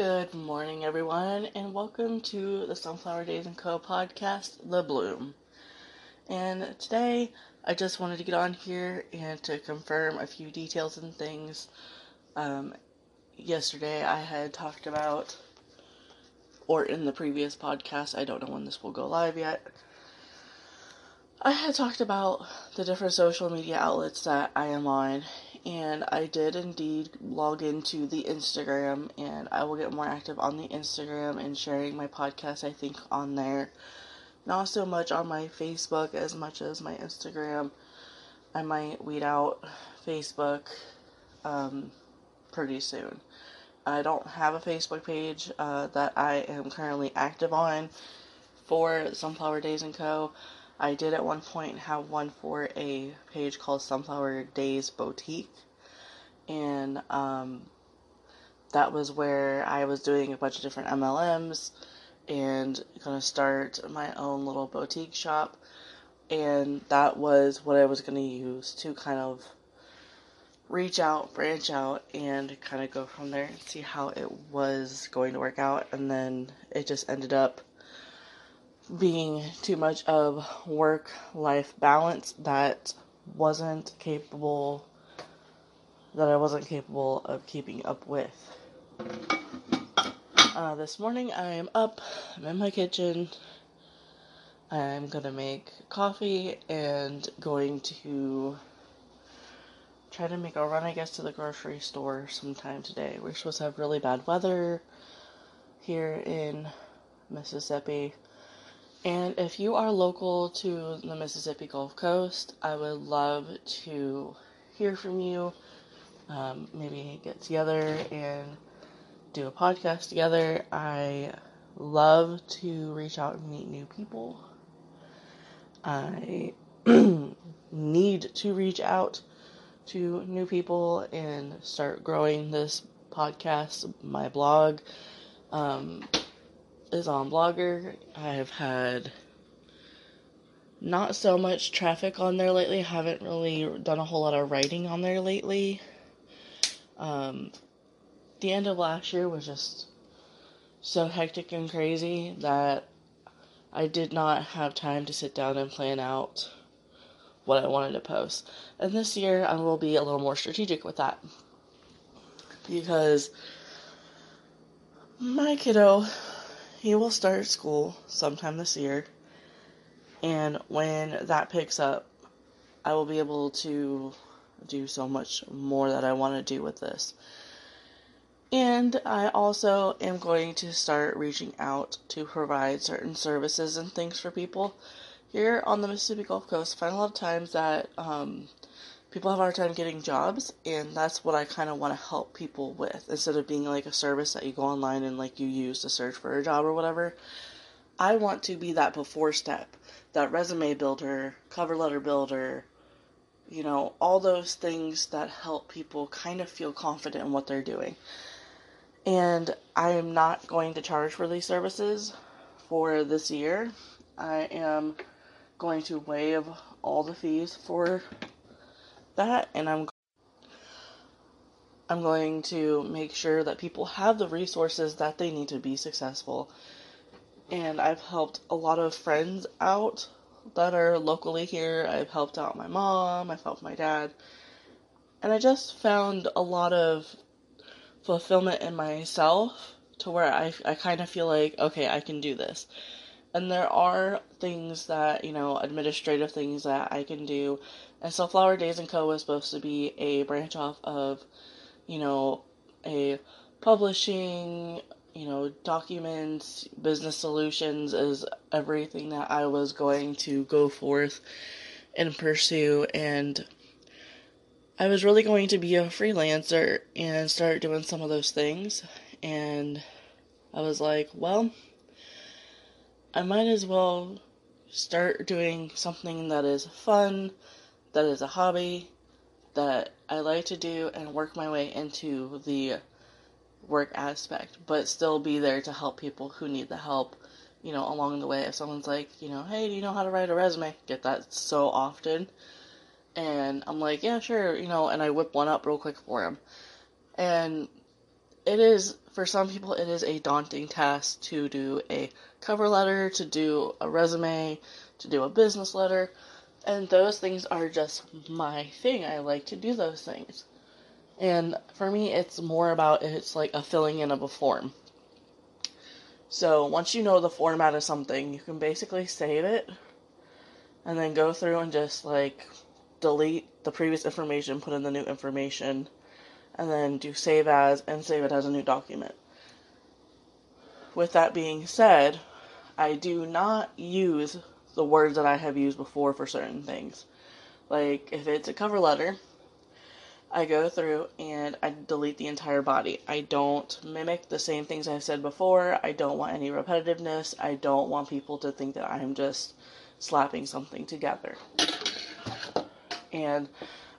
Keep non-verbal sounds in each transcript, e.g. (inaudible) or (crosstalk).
Good morning, everyone, and welcome to the Sunflower Daze and Co. podcast, The Bloom. And today, I just wanted to get on here and to confirm a few details and things. Um, yesterday, I had talked about, or in the previous podcast, I don't know when this will go live yet. I had talked about the different social media outlets that I am on and I did indeed log into the Instagram, and I will get more active on the Instagram and sharing my podcast, I think, on there. Not so much on my Facebook as much as my Instagram. I might weed out Facebook um, pretty soon. I don't have a Facebook page uh, that I am currently active on for Sunflower Daze and Co. I did at one point have one for a page called Sunflower Daze Boutique, and um, that was where I was doing a bunch of different MLMs and gonna start my own little boutique shop, and that was what I was gonna use to kind of reach out, branch out, and kind of go from there and see how it was going to work out, and then it just ended up being too much of work life balance that wasn't capable that I wasn't capable of keeping up with. Uh, this morning I am up, I'm in my kitchen. I'm gonna make coffee and going to try to make a run, I guess, to the grocery store sometime today. We're supposed to have really bad weather here in Mississippi. And if you are local to the Mississippi Gulf Coast, I would love to hear from you. Um, maybe get together and do a podcast together. I love to reach out and meet new people. I (clears throat) need to reach out to new people and start growing this podcast, my blog. Um, is on Blogger. I've had not so much traffic on there lately. I haven't really done a whole lot of writing on there lately. Um, the end of last year was just so hectic and crazy that I did not have time to sit down and plan out what I wanted to post. And this year I will be a little more strategic with that. Because my kiddo he will start school sometime this year. And when that picks up, I will be able to do so much more that I want to do with this. And I also am going to start reaching out to provide certain services and things for people here on the Mississippi Gulf Coast. I find a lot of times that um, people have a hard time getting jobs and that's what i kind of want to help people with. Instead of being like a service that you go online and like you use to search for a job or whatever i want to be that before step that resume builder cover letter builder you know all those things that help people kind of feel confident in what they're doing. And i am not going to charge for these services for this year. I am going to waive all the fees for that and I'm I'm going to make sure that people have the resources that they need to be successful. And I've helped a lot of friends out that are locally here. I've helped out my mom, I've helped my dad. And I just found a lot of fulfillment in myself to where I, I kind of feel like, okay, I can do this. And there are things that, you know, administrative things that I can do and Sunflower Daze and Co. was supposed to be a branch off of, you know, a publishing, you know, documents, business solutions is everything that I was going to go forth and pursue. And I was really going to be a freelancer and start doing some of those things. And I was like, well, I might as well start doing something that is fun that is a hobby that I like to do and work my way into the work aspect, but still be there to help people who need the help, you know, along the way. If someone's like, you know, hey, do you know how to write a resume? Get that so often. And I'm like, yeah, sure, you know, and I whip one up real quick for them. And it is for some people it is a daunting task to do a cover letter, to do a resume, to do a business letter, and those things are just my thing. I like to do those things. And for me it's more about it's like a filling in of a form. So once you know the format of something, you can basically save it and then go through and just like delete the previous information, put in the new information, and then do save as and save it as a new document. With that being said, I do not use the words that I have used before for certain things. Like if it's a cover letter, I go through and I delete the entire body. I don't mimic the same things I've said before. I don't want any repetitiveness. I don't want people to think that I'm just slapping something together. And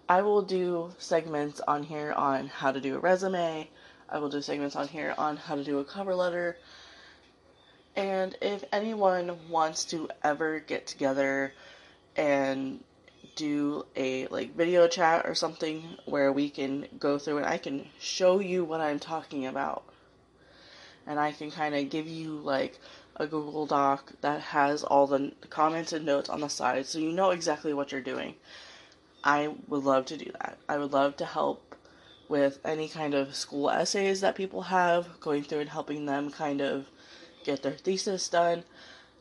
I will do segments on here on how to do a resume. I will do segments on here on how to do a cover letter. And if anyone wants to ever get together and do a like video chat or something where we can go through and I can show you what I'm talking about. And I can kind of give you like a Google Doc that has all the comments and notes on the side so you know exactly what you're doing. I would love to do that. I would love to help with any kind of school essays that people have, going through and helping them kind of get their thesis done.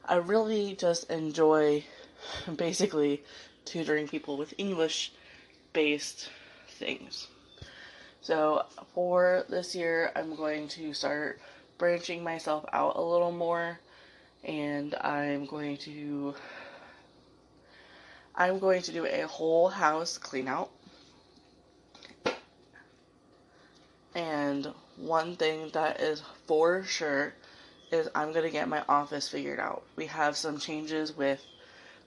I really just enjoy (laughs) basically tutoring people with English based things. So for this year, I'm going to start branching myself out a little more and I'm going to I'm going to do a whole house clean out. And one thing that is for sure is I'm going to get my office figured out. We have some changes with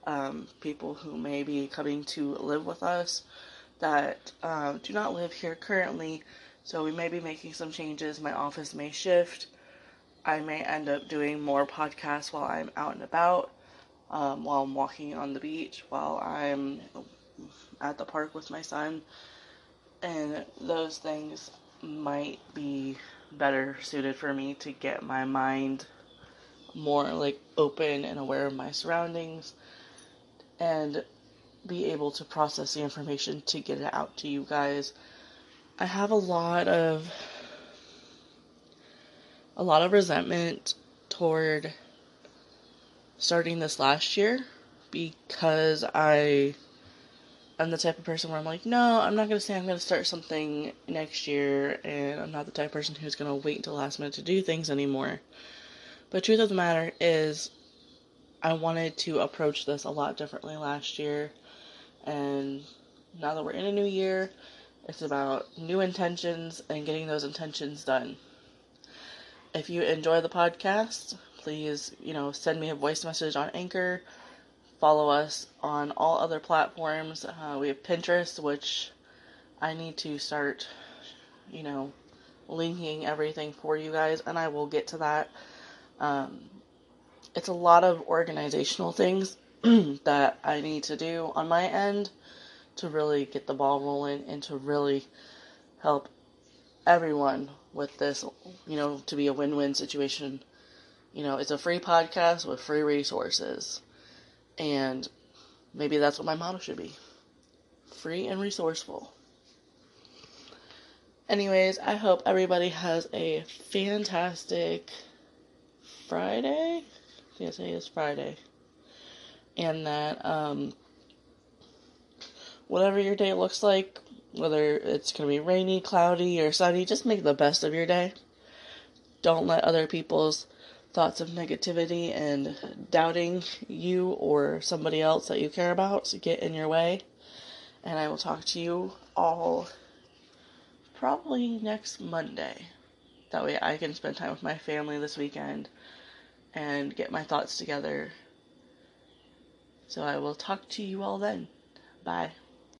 um, people who may be coming to live with us that um, do not live here currently. So we may be making some changes. My office may shift. I may end up doing more podcasts while I'm out and about, um, while I'm walking on the beach, while I'm at the park with my son. And those things might be better suited for me to get my mind more like open and aware of my surroundings and be able to process the information to get it out to you guys. I have a lot of a lot of resentment toward starting this last year because I I'm the type of person where I'm like, no, I'm not going to say I'm going to start something next year, and I'm not the type of person who's going to wait until last minute to do things anymore. But truth of the matter is, I wanted to approach this a lot differently last year, and now that we're in a new year, it's about new intentions and getting those intentions done. If you enjoy the podcast, please, you know, send me a voice message on Anchor follow us on all other platforms. Uh, we have Pinterest, which I need to start, you know, linking everything for you guys, and I will get to that. Um, it's a lot of organizational things (clears throat) that I need to do on my end to really get the ball rolling and to really help everyone with this, you know, to be a win win situation. You know, it's a free podcast with free resources. And maybe that's what my motto should be free and resourceful. Anyways, I hope everybody has a fantastic Friday. Yes, it is Friday. And that, um, whatever your day looks like, whether it's going to be rainy, cloudy, or sunny, just make the best of your day. Don't let other people's thoughts of negativity and doubting you or somebody else that you care about get in your way. And I will talk to you all probably next Monday. That way I can spend time with my family this weekend and get my thoughts together. So I will talk to you all then. Bye.